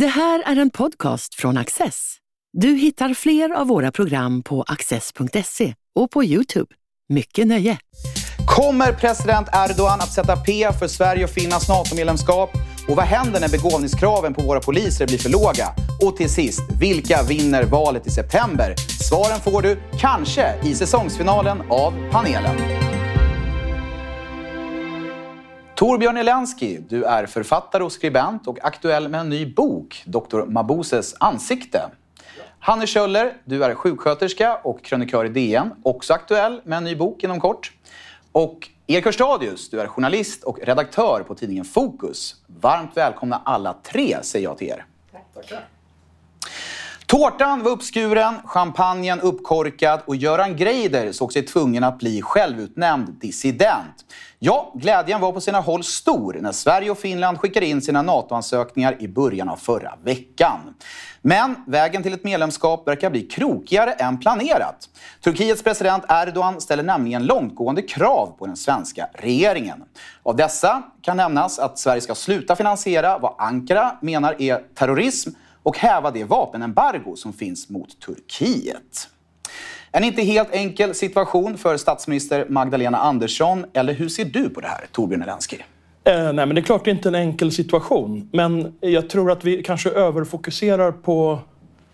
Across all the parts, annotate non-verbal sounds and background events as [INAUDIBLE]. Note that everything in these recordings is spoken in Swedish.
Det här är en podcast från Access. Du hittar fler av våra program på access.se och på Youtube. Mycket nöje! Kommer president Erdogan att sätta P för Sverige och Finlands NATO-medlemskap? Och vad händer när begåvningskraven på våra poliser blir för låga? Och till sist, vilka vinner valet i september? Svaren får du, kanske, i säsongsfinalen av panelen. Torbjörn Elensky, du är författare och skribent och aktuell med en ny bok, Dr. Maboses ansikte. Hanne Kjöller, du är sjuksköterska och krönikör i DN, också aktuell med en ny bok inom kort. Och Erik Hörstadius, du är journalist och redaktör på tidningen Fokus. Varmt välkomna alla tre, säger jag till er. Tackar. Tårtan var uppskuren, champagnen uppkorkad och Göran Greider såg sig tvungen att bli självutnämnd dissident. Ja, glädjen var på sina håll stor när Sverige och Finland skickade in sina NATO-ansökningar i början av förra veckan. Men vägen till ett medlemskap verkar bli krokigare än planerat. Turkiets president Erdogan ställer nämligen långtgående krav på den svenska regeringen. Av dessa kan nämnas att Sverige ska sluta finansiera vad Ankara menar är terrorism och häva det vapenembargo som finns mot Turkiet. En inte helt enkel situation för statsminister Magdalena Andersson. Eller hur ser du på det här, Torbjörn Elensky? Eh, nej, men det är klart det är inte en enkel situation. Men jag tror att vi kanske överfokuserar på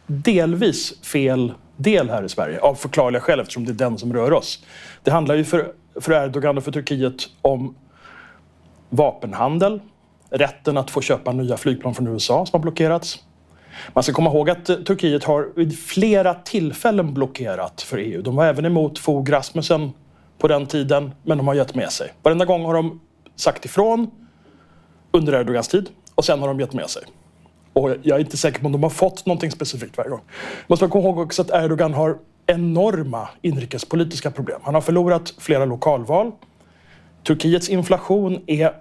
delvis fel del här i Sverige. Av förklarliga skäl eftersom det är den som rör oss. Det handlar ju för, för Erdogan och för Turkiet om vapenhandel. Rätten att få köpa nya flygplan från USA som har blockerats. Man ska komma ihåg att eh, Turkiet har vid flera tillfällen blockerat för EU. De var även emot Fogh Rasmussen på den tiden, men de har gett med sig. Varenda gång har de sagt ifrån under Erdogans tid och sen har de gett med sig. Och jag är inte säker på om de har fått någonting specifikt varje gång. Måste man komma ihåg också att Erdogan har enorma inrikespolitiska problem. Han har förlorat flera lokalval. Turkiets inflation är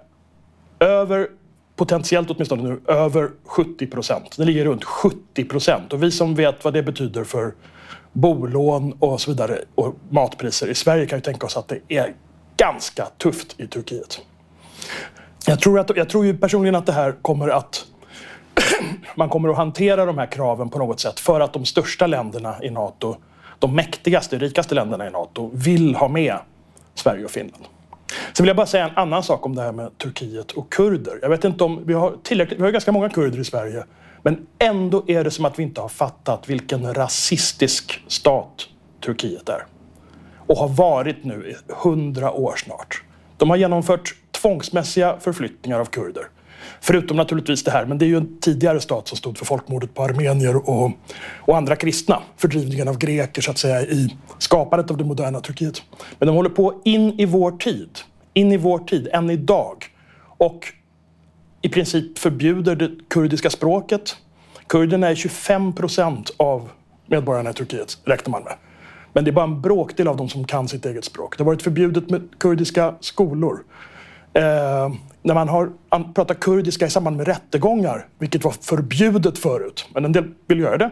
över potentiellt åtminstone nu över 70 procent. Det ligger runt 70 procent. Och vi som vet vad det betyder för bolån och så vidare och matpriser i Sverige kan ju tänka oss att det är ganska tufft i Turkiet. Jag tror, att, jag tror ju personligen att det här kommer att [CLEARS THROAT] man kommer att hantera de här kraven på något sätt för att de största länderna i Nato, de mäktigaste, rikaste länderna i Nato vill ha med Sverige och Finland. Sen vill jag bara säga en annan sak om det här med Turkiet och kurder. Jag vet inte om vi har tillräckligt, vi har ganska många kurder i Sverige. Men ändå är det som att vi inte har fattat vilken rasistisk stat Turkiet är. Och har varit nu i hundra år snart. De har genomfört tvångsmässiga förflyttningar av kurder. Förutom naturligtvis det här, men det är ju en tidigare stat som stod för folkmordet på armenier och, och andra kristna. Fördrivningen av greker så att säga i skapandet av det moderna Turkiet. Men de håller på in i vår tid. In i vår tid, än idag. Och i princip förbjuder det kurdiska språket. Kurderna är 25 procent av medborgarna i Turkiet, räknar man med. Men det är bara en bråkdel av dem som kan sitt eget språk. Det har varit förbjudet med kurdiska skolor. Eh, när man har pratat kurdiska i samband med rättegångar, vilket var förbjudet förut, men en del vill göra det,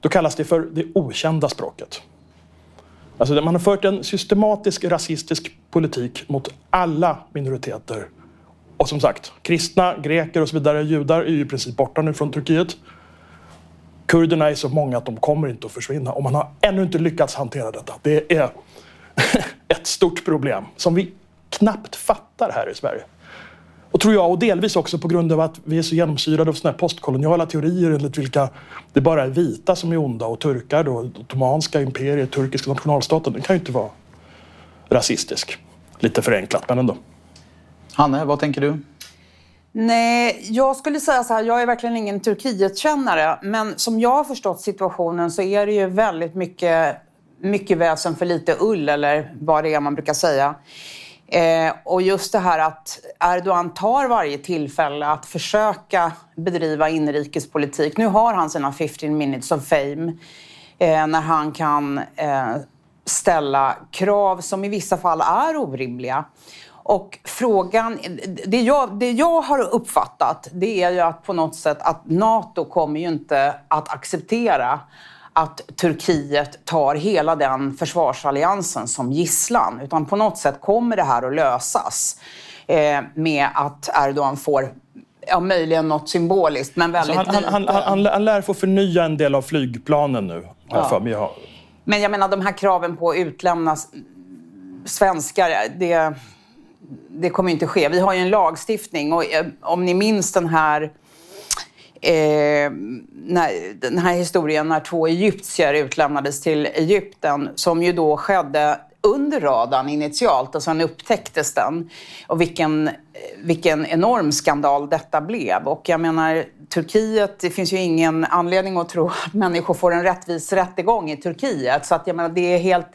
då kallas det för det okända språket. Alltså man har fört en systematisk rasistisk politik mot alla minoriteter. Och som sagt, kristna, greker och så vidare, judar är ju i princip borta nu från Turkiet. Kurderna är så många att de kommer inte att försvinna och man har ännu inte lyckats hantera detta. Det är [LAUGHS] ett stort problem som vi knappt fattar här i Sverige. Och tror jag, och delvis också på grund av att vi är så genomsyrade av såna här postkoloniala teorier enligt vilka det bara är vita som är onda och turkar då, Ottomanska imperiet, turkiska nationalstaten, den kan ju inte vara rasistisk. Lite förenklat, men ändå. Hanne, vad tänker du? Nej, jag skulle säga så här, jag är verkligen ingen Turkietkännare, men som jag har förstått situationen så är det ju väldigt mycket, mycket väsen för lite ull, eller vad det är man brukar säga. Eh, och just det här att Erdogan tar varje tillfälle att försöka bedriva inrikespolitik. Nu har han sina 15 minutes of fame eh, när han kan eh, ställa krav som i vissa fall är orimliga. Och frågan, det jag, det jag har uppfattat det är ju att på något sätt att NATO kommer ju inte att acceptera att Turkiet tar hela den försvarsalliansen som gisslan. Utan på något sätt kommer det här att lösas eh, med att Erdogan får Ja, möjligen något symboliskt, men väldigt han, han, han, han, han lär få förnya en del av flygplanen nu, ja. för mig. Men jag menar, de här kraven på att utlämna svenskar, det, det kommer inte ske. Vi har ju en lagstiftning och eh, om ni minns den här eh, när, den här historien när två egyptier utlämnades till Egypten som ju då skedde under radarn initialt och sen upptäcktes den. Och vilken, vilken enorm skandal detta blev. Och jag menar, Turkiet, det finns ju ingen anledning att tro att människor får en rättvis rättegång i Turkiet. Så att jag menar, det är helt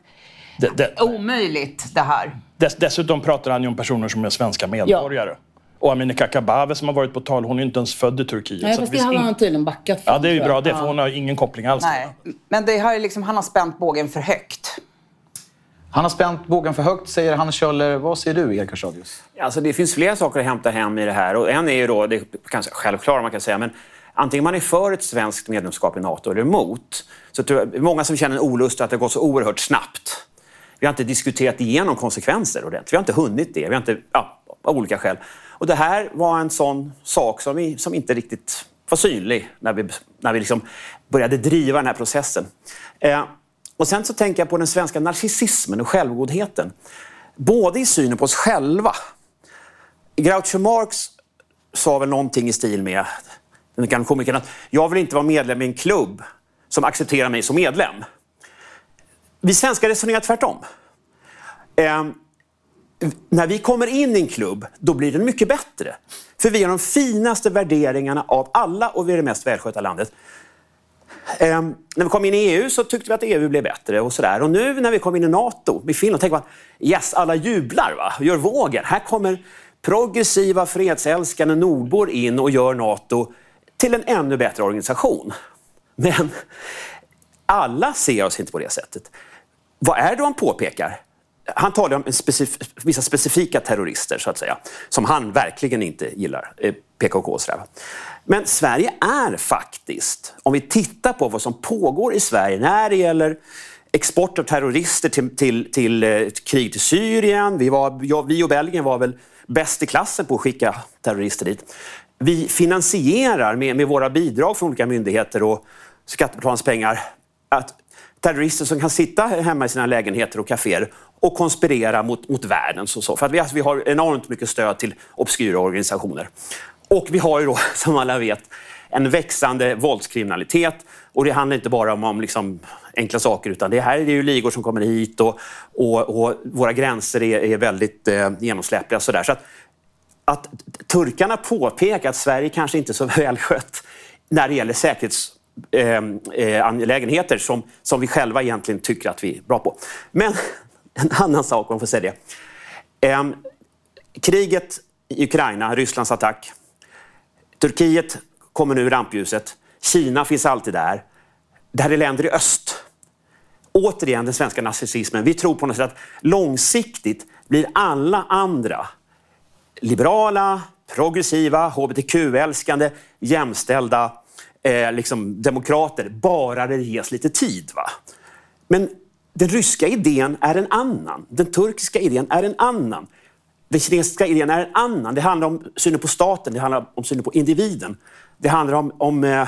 det, det, omöjligt det här. Dess, dessutom pratar han ju om personer som är svenska medborgare. Ja. Och Amineh Kakabaveh som har varit på tal, hon är inte ens född i Turkiet. Nej, fast det har han tydligen backat från. Ja, det är ju bra det, för hon har ingen koppling alls. Nej. Men det har liksom, han har spänt bågen för högt. Han har spänt bågen för högt, säger Hannes Kjöller. Vad säger du, Erik Hörstadius? Alltså, det finns flera saker att hämta hem i det här. Och en är ju då, det är kanske självklart man kan säga, men antingen man är för ett svenskt medlemskap i NATO eller emot, så tror jag, många som känner en olust att det har gått så oerhört snabbt. Vi har inte diskuterat igenom konsekvenser ordentligt. Vi har inte hunnit det, vi har inte, ja, av olika skäl. Och det här var en sån sak som, vi, som inte riktigt var synlig när vi, när vi liksom började driva den här processen. Eh, och sen så tänker jag på den svenska narcissismen och självgodheten. Både i synen på oss själva. Groucho Marx sa väl någonting i stil med, den gamla komikern, att jag vill inte vara medlem i en klubb som accepterar mig som medlem. Vi svenskar resonerar tvärtom. Eh, när vi kommer in i en klubb, då blir den mycket bättre. För vi har de finaste värderingarna av alla och vi är det mest välskötta landet. Ehm, när vi kom in i EU så tyckte vi att EU blev bättre och sådär. Och nu när vi kom in i NATO med Finland tänker man yes, alla jublar va, gör vågen. Här kommer progressiva, fredsälskande nordbor in och gör NATO till en ännu bättre organisation. Men alla ser oss inte på det sättet. Vad är det han påpekar? Han talar om specif vissa specifika terrorister, så att säga, som han verkligen inte gillar, eh, PKK och sådär. Men Sverige är faktiskt, om vi tittar på vad som pågår i Sverige när det gäller export av terrorister till, till, till eh, krig till Syrien. Vi, var, ja, vi och Belgien var väl bäst i klassen på att skicka terrorister dit. Vi finansierar med, med våra bidrag från olika myndigheter och skattebetalarnas pengar att terrorister som kan sitta hemma i sina lägenheter och kaféer och konspirera mot, mot världen. Så, så. För att vi, alltså, vi har enormt mycket stöd till obskyra organisationer. Och vi har ju då, [LAUGHS] som alla vet, en växande våldskriminalitet. Och det handlar inte bara om, om liksom enkla saker, utan det här är ju ligor som kommer hit och, och, och våra gränser är, är väldigt eh, genomsläppliga. Så, så att, att turkarna påpekar att Sverige kanske inte är så [LAUGHS] välskött när det gäller säkerhetsangelägenheter eh, eh, som, som vi själva egentligen tycker att vi är bra på. Men en annan sak, om man får säga det. Eh, kriget i Ukraina, Rysslands attack, Turkiet kommer nu i rampljuset. Kina finns alltid där. Det här är länder i öst. Återigen den svenska narcissismen. Vi tror på något sätt att långsiktigt blir alla andra liberala, progressiva, hbtq-älskande, jämställda eh, liksom demokrater, bara det ges lite tid. Va? Men den ryska idén är en annan. Den turkiska idén är en annan. Den kinesiska idén är en annan. Det handlar om synen på staten, det handlar om synen på individen. Det handlar om, om, eh,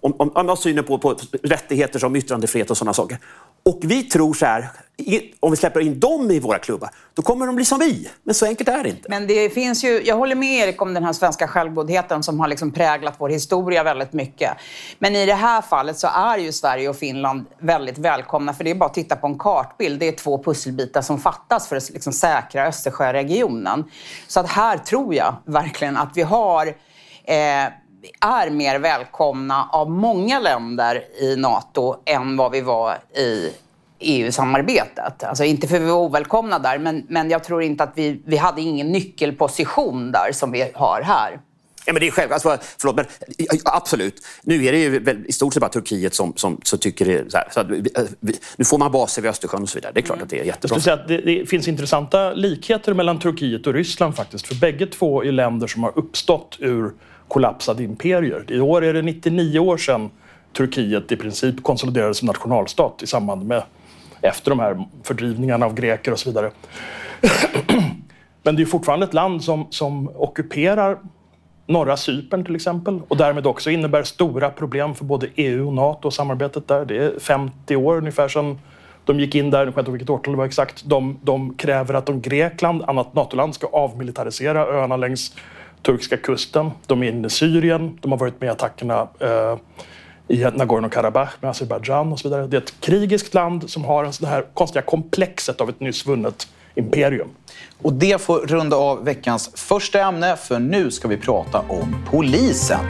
om, om, om synen på, på rättigheter som yttrandefrihet och sådana saker. Och vi tror så här, om vi släpper in dem i våra klubbar, då kommer de bli som vi. Men så enkelt är det inte. Men det finns ju, jag håller med Erik om den här svenska självgodheten som har liksom präglat vår historia väldigt mycket. Men i det här fallet så är ju Sverige och Finland väldigt välkomna, för det är bara att titta på en kartbild. Det är två pusselbitar som fattas för att liksom säkra Östersjöregionen. Så att här tror jag verkligen att vi har eh, är mer välkomna av många länder i NATO än vad vi var i EU-samarbetet. Alltså inte för att vi var ovälkomna där, men, men jag tror inte att vi, vi hade ingen nyckelposition där som vi har här. Ja, men det är självklart. Alltså, förlåt, men absolut. Nu är det ju i stort sett bara Turkiet som, som så tycker det. Så, här, så att, vi, nu får man baser vid Östersjön och så vidare. Det är klart mm. att det är jättebra. Jag säga att det, det, finns intressanta likheter mellan Turkiet och Ryssland faktiskt. För bägge två är länder som har uppstått ur kollapsade imperier. I år är det 99 år sedan Turkiet i princip konsoliderades som nationalstat i samband med efter de här fördrivningarna av greker och så vidare. [CLEARS THROAT] Men det är fortfarande ett land som, som ockuperar norra Cypern till exempel och därmed också innebär stora problem för både EU och NATO och samarbetet där. Det är 50 år ungefär sedan de gick in där, jag vet inte vilket årtal det var exakt. De, de kräver att om Grekland, annat NATO-land, ska avmilitarisera öarna längs turkiska kusten. De är inne i Syrien, de har varit med i attackerna eh, i Nagorno-Karabach med Azerbajdzjan och så vidare. Det är ett krigiskt land som har det här konstiga komplexet av ett nyss vunnet imperium. Och det får runda av veckans första ämne, för nu ska vi prata om polisen.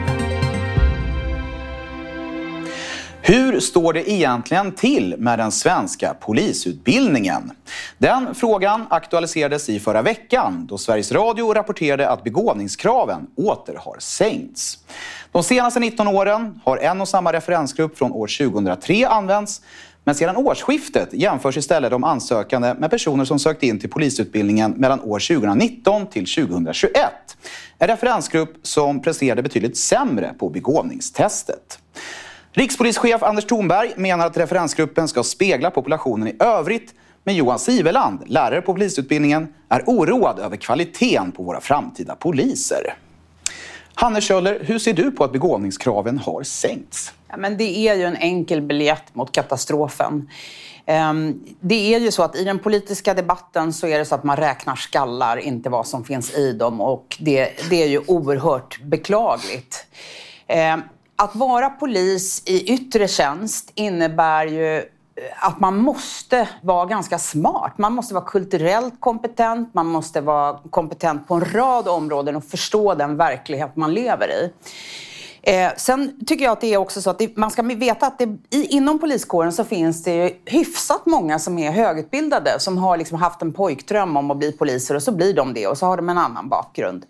Hur står det egentligen till med den svenska polisutbildningen? Den frågan aktualiserades i förra veckan då Sveriges Radio rapporterade att begåvningskraven åter har sänkts. De senaste 19 åren har en och samma referensgrupp från år 2003 använts men sedan årsskiftet jämförs istället de ansökande med personer som sökt in till polisutbildningen mellan år 2019 till 2021. En referensgrupp som presterade betydligt sämre på begåvningstestet. Rikspolischef Anders Thornberg menar att referensgruppen ska spegla populationen i övrigt men Johan Siveland, lärare på polisutbildningen, är oroad över kvaliteten på våra framtida poliser. Hanne Kjöller, hur ser du på att begåvningskraven har sänkts? Ja, men det är ju en enkel biljett mot katastrofen. Ehm, det är ju så att i den politiska debatten så är det så att man räknar skallar, inte vad som finns i dem. Och det, det är ju oerhört beklagligt. Ehm, att vara polis i yttre tjänst innebär ju eh, att man måste vara ganska smart. Man måste vara kulturellt kompetent, man måste vara kompetent på en rad områden och förstå den verklighet man lever i. Eh, sen tycker jag att det är också så att det, man ska veta att det, i, inom poliskåren så finns det hyfsat många som är högutbildade som har liksom haft en pojkdröm om att bli poliser och så blir de det och så har de en annan bakgrund.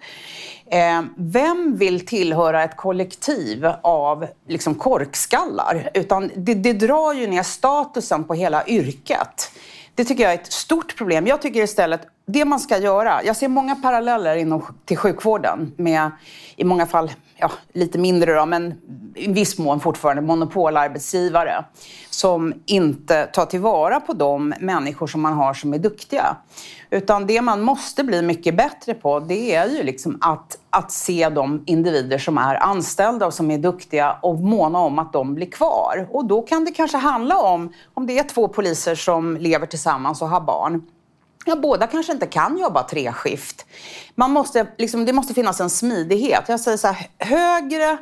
Eh, vem vill tillhöra ett kollektiv av liksom korkskallar? Utan det, det drar ju ner statusen på hela yrket. Det tycker jag är ett stort problem. Jag tycker istället, det man ska göra, jag ser många paralleller inom, till sjukvården med i många fall ja, lite mindre då, men i viss mån fortfarande monopolarbetsgivare som inte tar tillvara på de människor som man har som är duktiga. Utan det man måste bli mycket bättre på det är ju liksom att, att se de individer som är anställda och som är duktiga och måna om att de blir kvar. Och då kan det kanske handla om, om det är två poliser som lever tillsammans och har barn, Ja, båda kanske inte kan jobba treskift. Man måste, liksom, det måste finnas en smidighet. Jag säger så här, högre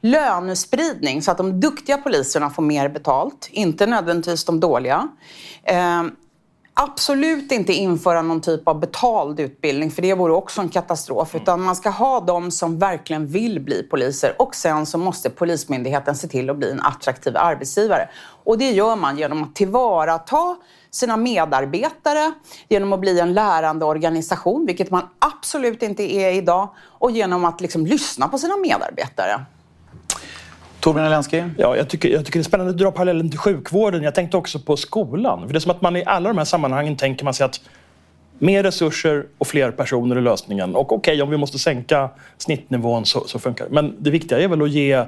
lönespridning så att de duktiga poliserna får mer betalt, inte nödvändigtvis de dåliga. Ehm, Absolut inte införa någon typ av betald utbildning, för det vore också en katastrof. Utan man ska ha de som verkligen vill bli poliser och sen så måste Polismyndigheten se till att bli en attraktiv arbetsgivare. Och det gör man genom att tillvarata sina medarbetare, genom att bli en lärande organisation, vilket man absolut inte är idag, och genom att liksom lyssna på sina medarbetare. Torbjörn Elensky? Ja, jag tycker, jag tycker det är spännande att dra parallellen till sjukvården. Jag tänkte också på skolan. För det är som att man i alla de här sammanhangen tänker man sig att mer resurser och fler personer är lösningen. Och okej, okay, om vi måste sänka snittnivån så, så funkar det. Men det viktiga är väl att ge,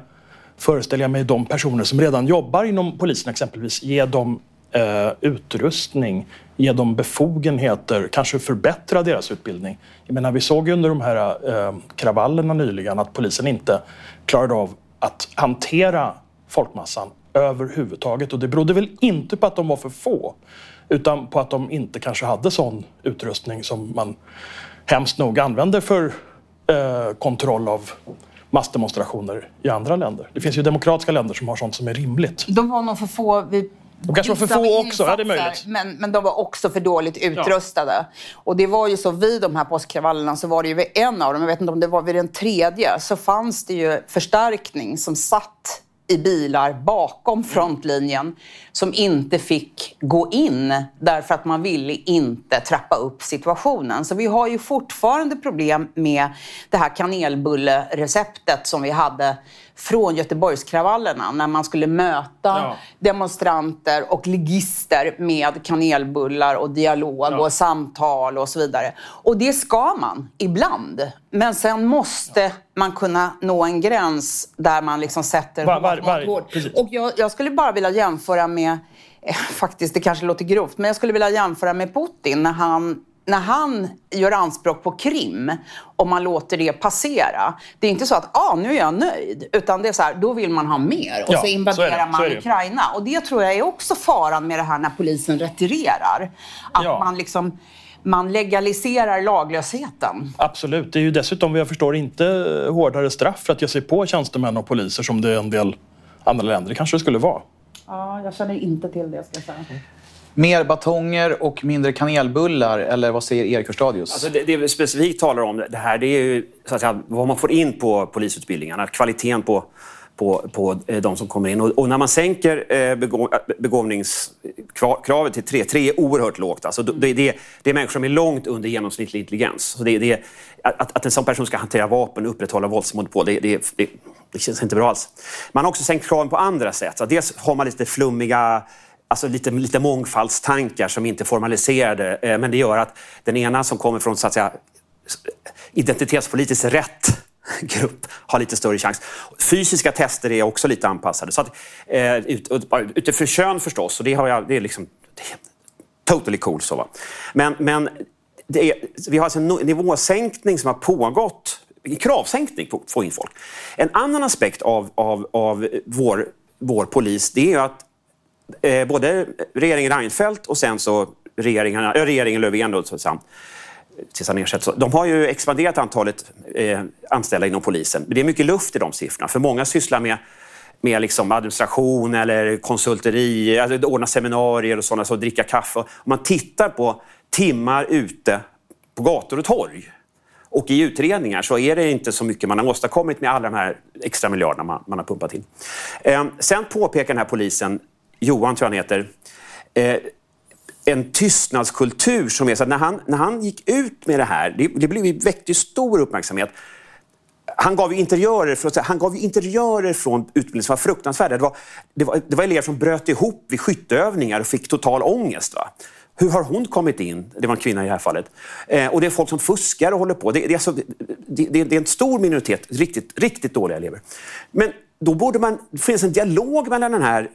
föreställer jag mig, de personer som redan jobbar inom polisen exempelvis, ge dem eh, utrustning, ge dem befogenheter, kanske förbättra deras utbildning. Jag menar, vi såg under de här eh, kravallerna nyligen att polisen inte klarade av att hantera folkmassan överhuvudtaget. Och det berodde väl inte på att de var för få utan på att de inte kanske hade sån utrustning som man hemskt nog använder för eh, kontroll av massdemonstrationer i andra länder. Det finns ju demokratiska länder som har sånt som är rimligt. De var nog för få vid de kanske var för få också, ja, det är möjligt. Men, men de var också för dåligt utrustade. Ja. Och det var ju så vid de här påskkravallerna så var det ju vid en av dem, jag vet inte om det var vid den tredje, så fanns det ju förstärkning som satt i bilar bakom frontlinjen som inte fick gå in därför att man ville inte trappa upp situationen. Så vi har ju fortfarande problem med det här kanelbullereceptet som vi hade från Göteborgskravallerna när man skulle möta ja. demonstranter och ligister med kanelbullar och dialog ja. och samtal och så vidare. Och det ska man ibland. Men sen måste ja. man kunna nå en gräns där man liksom sätter var, var, var, Och jag, jag, skulle bara vilja jämföra med, eh, [LAUGHS] faktiskt det kanske låter grovt, men jag skulle vilja jämföra med Putin när han när han gör anspråk på Krim och man låter det passera. Det är inte så att ah, nu är jag nöjd, utan det är så här, då vill man ha mer och Ja, så invaderar så man. Ukraina. Och det tror jag är också faran med det här när polisen retirerar. Att Ja. man liksom man legaliserar laglösheten. Absolut. Det är ju dessutom, vad jag förstår, inte hårdare straff för att ge sig på tjänstemän och poliser som det är en del andra länder kanske det skulle vara. Ja, jag känner inte till det ska jag säga. Mer batonger och mindre kanelbullar, eller vad säger Erik Hörstadius? Alltså det, det vi specifikt talar om det här, det är ju så att säga, vad man får in på polisutbildningarna. Kvaliteten på, på, på eh, de som kommer in. Och, och när man sänker eh, begå, eh, begåvningskravet till tre, tre är oerhört lågt. Alltså, det, det, det är människor som är långt under genomsnittlig intelligens. Så det, det, att, att en sån person ska hantera vapen och upprätthålla våldsmonopol, det, det, det, det känns inte bra alls. Man har också sänkt kraven på andra sätt. Så dels har man lite flummiga Alltså lite, lite mångfaldstankar som inte är formaliserade. Eh, men det gör att den ena som kommer från så att säga, identitetspolitiskt rätt [LAUGHS] grupp har lite större chans. Fysiska tester är också lite anpassade. Så att, eh, ut, ut, utifrån kön förstås, och det, har jag, det är liksom det är totally cool. Så, va? Men, men det är, vi har alltså en nivåsänkning som har pågått, en kravsänkning på att få in folk. En annan aspekt av, av, av vår, vår polis det är ju att eh, både regeringen Reinfeldt och sen så regeringen, äh, regeringen Löfven då, så, tills han ersätts. De har ju expanderat antalet eh, anställda inom polisen. Men det är mycket luft i de siffrorna. För många sysslar med, med liksom administration eller konsulteri, alltså ordna seminarier och sådana, så dricka kaffe. Om man tittar på timmar ute på gator och torg och i utredningar så är det inte så mycket man har åstadkommit med alla de här extra miljarderna man, man har pumpat in. Eh, sen påpekar den här polisen, Johan tror jag han heter, eh, en tystnadskultur som är så att när han, när han gick ut med det här, det, det blev, väckte ju stor uppmärksamhet. Han gav ju interiörer, för, han gav ju interiörer från utbildningen som var fruktansvärda. Det var, det, var, det var elever som bröt ihop vid skytteövningar och fick total ångest. Va? Hur har hon kommit in? Det var en kvinna i det här fallet. Eh, och det är folk som fuskar och håller på. Det, det, är, alltså, det, det, det är en stor minoritet riktigt, riktigt dåliga elever. Men då borde man, det finns en dialog mellan den här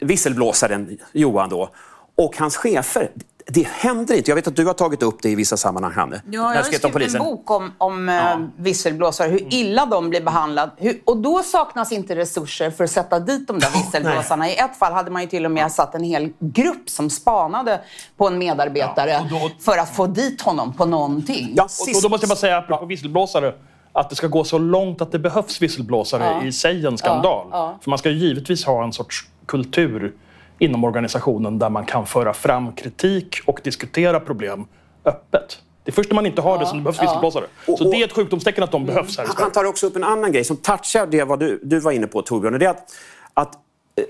visselblåsaren Johan då, och hans chefer. Det händer inte. Jag vet att du har tagit upp det i vissa sammanhang, Hanne. Ja, jag har skrivit en bok om, om ja. visselblåsare, hur illa de blir behandlade. Hur, och då saknas inte resurser för att sätta dit de där visselblåsarna. I ett fall hade man ju till och med satt en hel grupp som spanade på en medarbetare Ja, och då- för att få dit honom på någonting. Ja, Och, sist, och då måste jag bara säga, apropå visselblåsare, att det ska gå så långt att det behövs visselblåsare Ja. i sig en skandal. Ja, ja. För man ska ju givetvis ha en sorts kultur inom organisationen där man kan föra fram kritik och diskutera problem öppet. Det är först när man inte har det som det behövs visselblåsare. Och- Så och- det är ett sjukdomstecken att de behövs här i Han tar också upp en annan grej som touchar det vad du, du var inne på Torbjörn. och Det är att, att eh,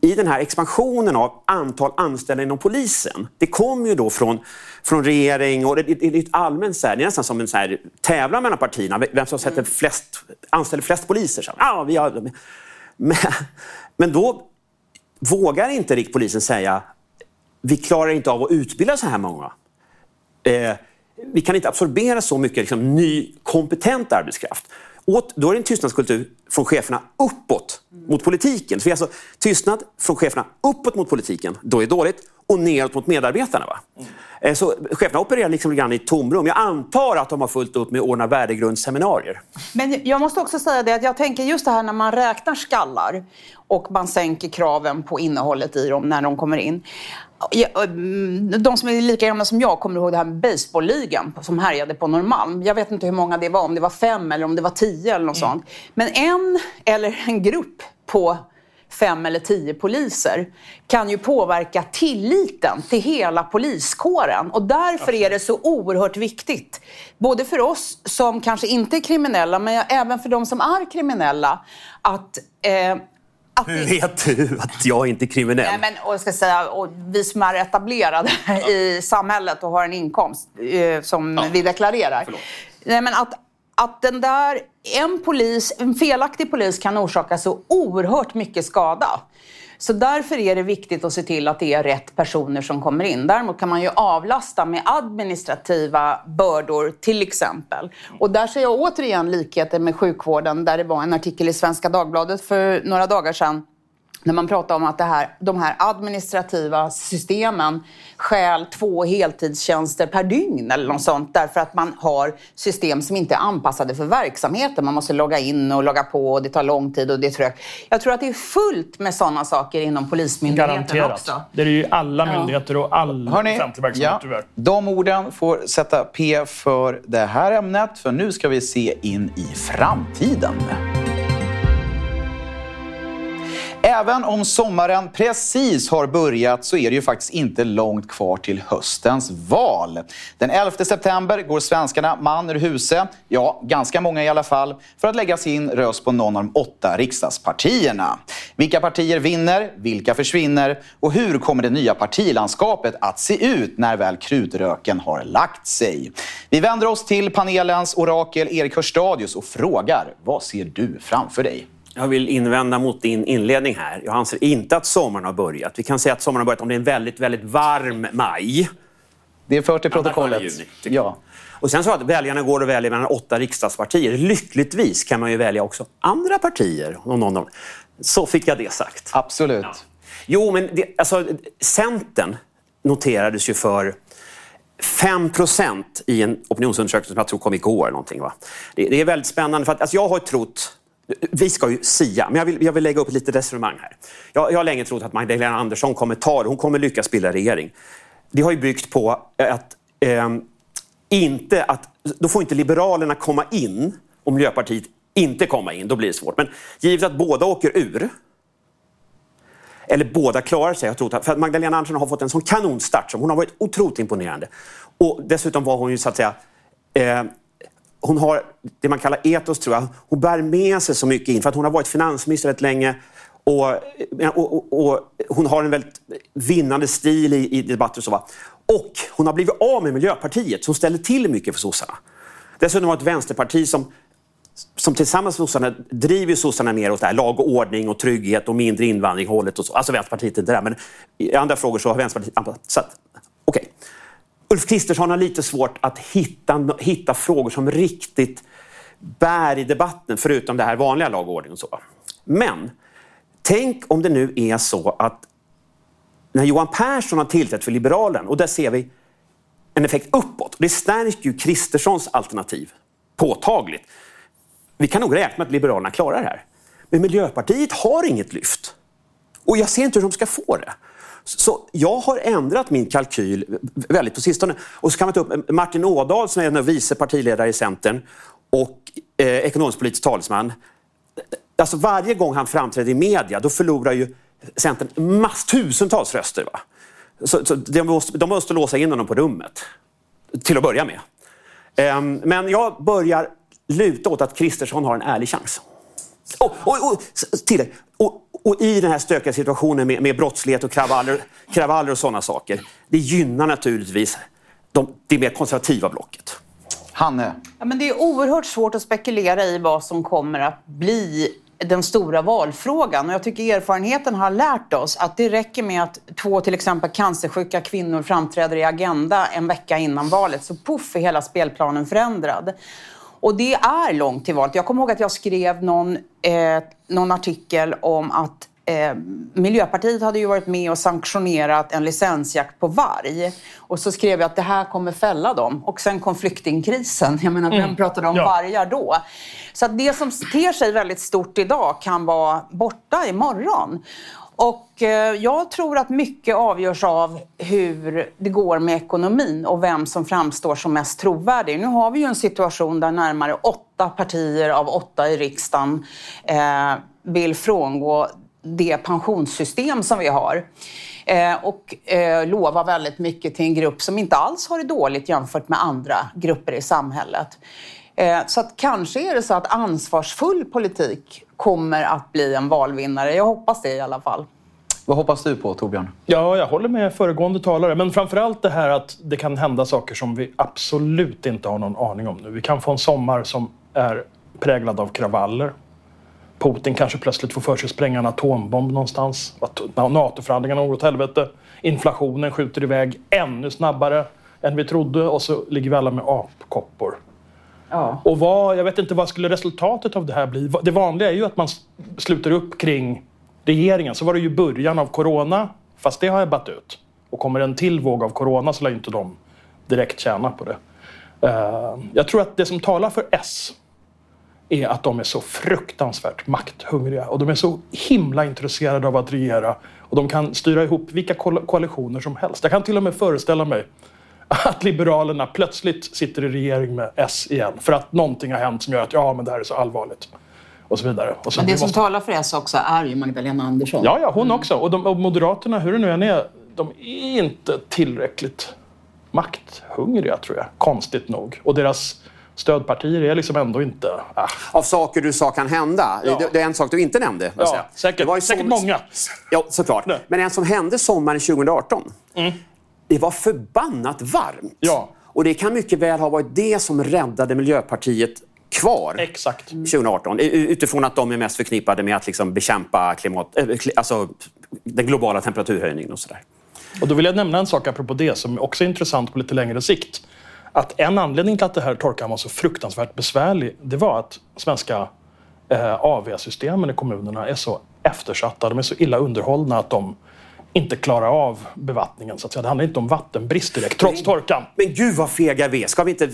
i den här expansionen av antal anställda inom polisen. Det kommer ju då från, från regering och det, det, det är ett allmänt så här, det är nästan som en så här, tävlan mellan partierna. Vem som sätter flest, anställer flest poliser. Så, ja, vi har, [LAUGHS] men, men då vågar inte rikspolisen säga vi klarar inte av att utbilda så här många. Eh, vi kan inte absorbera så mycket liksom, ny kompetent arbetskraft. Åt, då är det en tystnadskultur från cheferna uppåt mot politiken. Så vi alltså tystnad från cheferna uppåt mot politiken, då är det dåligt, och neråt mot medarbetarna. Va? Eh, Så cheferna opererar liksom lite grann i tomrum. Jag antar att de har fullt upp med att ordna värdegrundsseminarier. Men jag måste också säga det att jag tänker just det här när man räknar skallar och man sänker kraven på innehållet i dem när de kommer in. Mm, De som är lika gamla som jag kommer ihåg det här med baseballligan som härjade på Norrmalm. Jag vet inte hur många det var, om det var fem eller om det var tio eller något sånt. Men en eller en grupp på fem eller tio poliser kan ju påverka tilliten till hela poliskåren. Och därför är det så oerhört viktigt, både för oss som kanske inte är kriminella, men även för de som är kriminella, att eh, att Hur vet du att jag inte är kriminell? Nej, men, och jag ska säga, och vi som är etablerade i samhället och har en inkomst eh, som vi deklarerar. Nej, men att, att den där, en, polis, en felaktig polis kan orsaka så oerhört mycket skada. Så därför är det viktigt att se till att det är rätt personer som kommer in. Däremot kan man ju avlasta med administrativa bördor till exempel. Och där ser jag återigen likheter med sjukvården där det var en artikel i Svenska Dagbladet för några dagar sedan när man pratar om att det här, de här administrativa systemen stjäl två heltidstjänster per dygn eller något sånt därför att man har system som inte är anpassade för verksamheten. Man måste logga in och logga på och det tar lång tid och det är trögt. Jag tror att det är fullt med sådana saker inom Polismyndigheten Garanterat. också. Det är ju alla myndigheter och all Hörrni, offentlig verksamhet ja, tyvärr. de orden får sätta P för det här ämnet, för nu ska vi se in i framtiden. Även om sommaren precis har börjat så är det ju faktiskt inte långt kvar till höstens val. Den 11 september går svenskarna man ur huse, ja, ganska många i alla fall, för att lägga sin röst på någon av de åtta riksdagspartierna. Vilka partier vinner? Vilka försvinner? Och hur kommer det nya partilandskapet att se ut när väl krutröken har lagt sig? Vi vänder oss till panelens orakel Erik Hörstadius och frågar, vad ser du framför dig? Jag vill invända mot din inledning här. Jag anser inte att sommaren har börjat. Vi kan säga att sommaren har börjat om det är en väldigt, väldigt varm maj. Det är fört Andra protokollet. i juni, ja. Och sen så att väljarna går och väljer mellan åtta riksdagspartier. Lyckligtvis kan man ju välja också andra partier. Om någon dem. Så fick jag det sagt. Absolut. Jo, men det, alltså, Centern noterades ju för 5 procent i en opinionsundersökning som jag tror kom igår. Någonting, va? Det, det är väldigt spännande. För att, alltså, jag har trott vi ska ju sia, men jag vill, jag vill lägga upp lite resonemang här. Jag, jag har länge trott att Magdalena Andersson kommer ta det. Hon kommer lyckas bilda regering. Det har ju byggt på eh, att eh, inte att, då får inte Liberalerna komma in och Miljöpartiet inte komma in. Då blir det svårt. Men givet att båda åker ur, eller båda klarar sig. Jag tror att, för att Magdalena Andersson har fått en sån kanonstart. Som hon har varit otroligt imponerande. Och dessutom var hon ju så att säga... Eh, hon har det man kallar etos, tror jag. Hon bär med sig så mycket in. För att hon har varit finansminister rätt länge. Och, och, och, och hon har en väldigt vinnande stil i, i debatter och så. Va? Och hon har blivit av med Miljöpartiet som ställer till mycket för sossarna. Dessutom har ett vänsterparti som som tillsammans med sossarna driver sossarna mer åt det här, lag och ordning och trygghet och mindre invandring hållet och så. Alltså Vänsterpartiet är inte där, men i andra frågor så har Vänsterpartiet anpassat. Okej. Okay. Ulf Kristersson har lite svårt att hitta, hitta frågor som riktigt bär i debatten, förutom det här vanliga lag och ordning och så. Men tänk om det nu är så att när Johan Persson har tillträtt för Liberalen, och där ser vi en effekt uppåt. Det stärker ju Kristerssons alternativ påtagligt. Vi kan nog räkna med att Liberalerna klarar det här. Men Miljöpartiet har inget lyft. Och jag ser inte hur de ska få det. Så jag har ändrat min kalkyl väldigt på sistone. Och så kan man ta upp eh, Martin Ådahl som är vice partiledare i Centern och eh, ekonomisk-politisk talesman. Alltså varje gång han framträder i media, då förlorar ju Centern mass, tusentals röster. Va? Så, så de, måste, de måste låsa in honom på rummet, till att börja med. Um, men jag börjar luta åt att Kristersson har en ärlig chans. Och, och, och, till, och, och i den här stökiga situationen med, med brottslighet och kravaller, kravaller och sådana saker, det gynnar naturligtvis de, det mer konservativa blocket. Hanne? Ja, men det är oerhört svårt att spekulera i vad som kommer att bli den stora valfrågan. Och jag tycker erfarenheten har lärt oss att det räcker med att två till exempel cancersjuka kvinnor framträder i Agenda en vecka innan valet så puff är hela spelplanen förändrad. Och det är långt till valet. Jag kommer ihåg att jag skrev någon, eh, någon artikel om att eh, Miljöpartiet hade ju varit med och sanktionerat en licensjakt på varg. Och så skrev jag att det här kommer fälla dem. Och sen kom flyktingkrisen. Jag menar, vem pratade om Ja. vargar då? Så att det som ter sig väldigt stort idag kan vara borta imorgon. Och eh, jag tror att mycket avgörs av hur det går med ekonomin och vem som framstår som mest trovärdig. Nu har vi ju en situation där närmare åtta partier av åtta i riksdagen eh, vill frångå det pensionssystem som vi har. Eh, och lova väldigt mycket till en grupp som inte alls har det dåligt jämfört med andra grupper i samhället. Så att kanske är det så att ansvarsfull politik kommer att bli en valvinnare. Jag hoppas det i alla fall. Vad hoppas du på, Torbjörn? Ja, jag håller med föregående talare. Men framförallt det här att det kan hända saker som vi absolut inte har någon aning om nu. Vi kan få en sommar som är präglad av kravaller. Putin kanske plötsligt får för sig att spränga en atombomb någonstans. NATO-förhandlingarna går åt helvete. Inflationen skjuter iväg ännu snabbare än vi trodde och så ligger vi alla med apkoppor. Ja. Och vad, jag vet inte vad skulle resultatet av det här bli? Det vanliga är ju att man sluter upp kring regeringen så var det ju början av corona, fast det har ebbat ut. Och kommer en till våg av corona så lär ju inte de direkt tjäna på det. Eh, jag tror att det som talar för S är att de är så fruktansvärt makthungriga och de är så himla intresserade av att regera och de kan styra ihop vilka koalitioner som helst. Jag kan till och med föreställa mig att Liberalerna plötsligt sitter i regering med S igen för att någonting har hänt som gör att ja, men det här är så allvarligt. Och så vidare. Och så men det som måste... talar för S också är ju Magdalena Andersson. Ja, ja hon mm. också. Och, de, och Moderaterna, hur det nu än är, de är inte tillräckligt makthungriga tror jag, konstigt nog. Och deras stödpartier är liksom ändå inte... Ah. Av saker du sa kan hända. Ja. Det, det, är en sak du inte nämnde. Ja, säkert, det var säkert många. Ja, såklart. Nej. Men en som hände sommaren 2018. Mm. Det var förbannat varmt. Ja. Och det kan mycket väl ha varit det som räddade Miljöpartiet kvar Exakt. 2018. Utifrån att de är mest förknippade med att liksom bekämpa klimat, äh, alltså den globala temperaturhöjningen och sådär. Och då vill jag nämna en sak apropå det som också är intressant på lite längre sikt. Att en anledning till att det här torkan var så fruktansvärt besvärlig, det var att svenska eh, AV-systemen i kommunerna är så eftersatta, de är så illa underhållna att de inte klarar av bevattningen. Så att säga. Det handlar inte om vattenbrist direkt, trots torkan. Men gud vad fega vi är. Ska vi inte...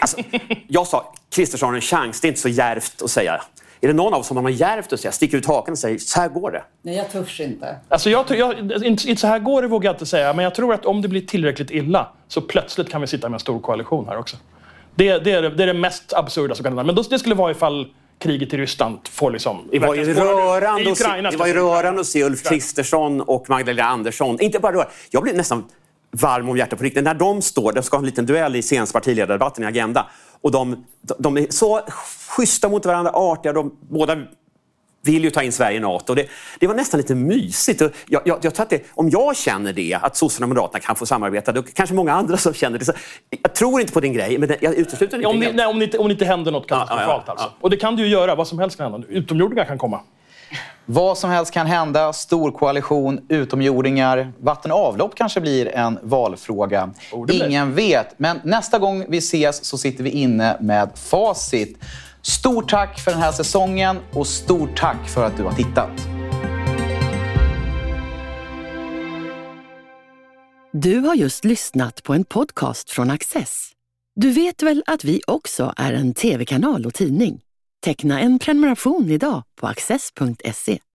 Alltså, jag sa Kristersson har en chans. Det är inte så järvt att säga. Är det någon av oss som har djärvt att säga, sticker ut hakan och säger så här går det? Nej, jag törs inte. Alltså jag, jag, inte, inte så här går det vågar jag inte säga, men jag tror att om det blir tillräckligt illa så plötsligt kan vi sitta med en stor koalition här också. Det, det, är, det är det mest absurda som kan hända. Men då, det skulle vara ifall kriget i Ryssland får liksom... Det var ju rörande, att se, det var ju rörande att se Ulf Kristersson och Magdalena Andersson. Inte bara rörande. Jag blev nästan varm om hjärtat på riktigt. När de står, de ska ha en liten duell i senaste partiledardebatten i Agenda. Och de, de är så schyssta mot varandra, artiga. De, båda vill ju ta in Sverige i NATO. Det, det var nästan lite mysigt. Jag, jag, jag tror att det, om jag känner det, att sossarna och Moderaterna kan få samarbeta, då kanske många andra som känner det. Så jag tror inte på din grej, men jag utesluter inte om, det, nej, om, det, om det inte händer något katastrofalt ja, ja, ja, alltså. Och det kan du ju göra, vad som helst kan hända. Utomjordingar kan komma. Vad som helst kan hända. Stor koalition, utomjordingar. Vatten och avlopp kanske blir en valfråga. Ingen vet. Men nästa gång vi ses så sitter vi inne med facit. Stort tack för den här säsongen och stort tack för att du har tittat. Du har just lyssnat på en podcast från Access. Du vet väl att vi också är en tv-kanal och tidning? Teckna en prenumeration idag på access.se.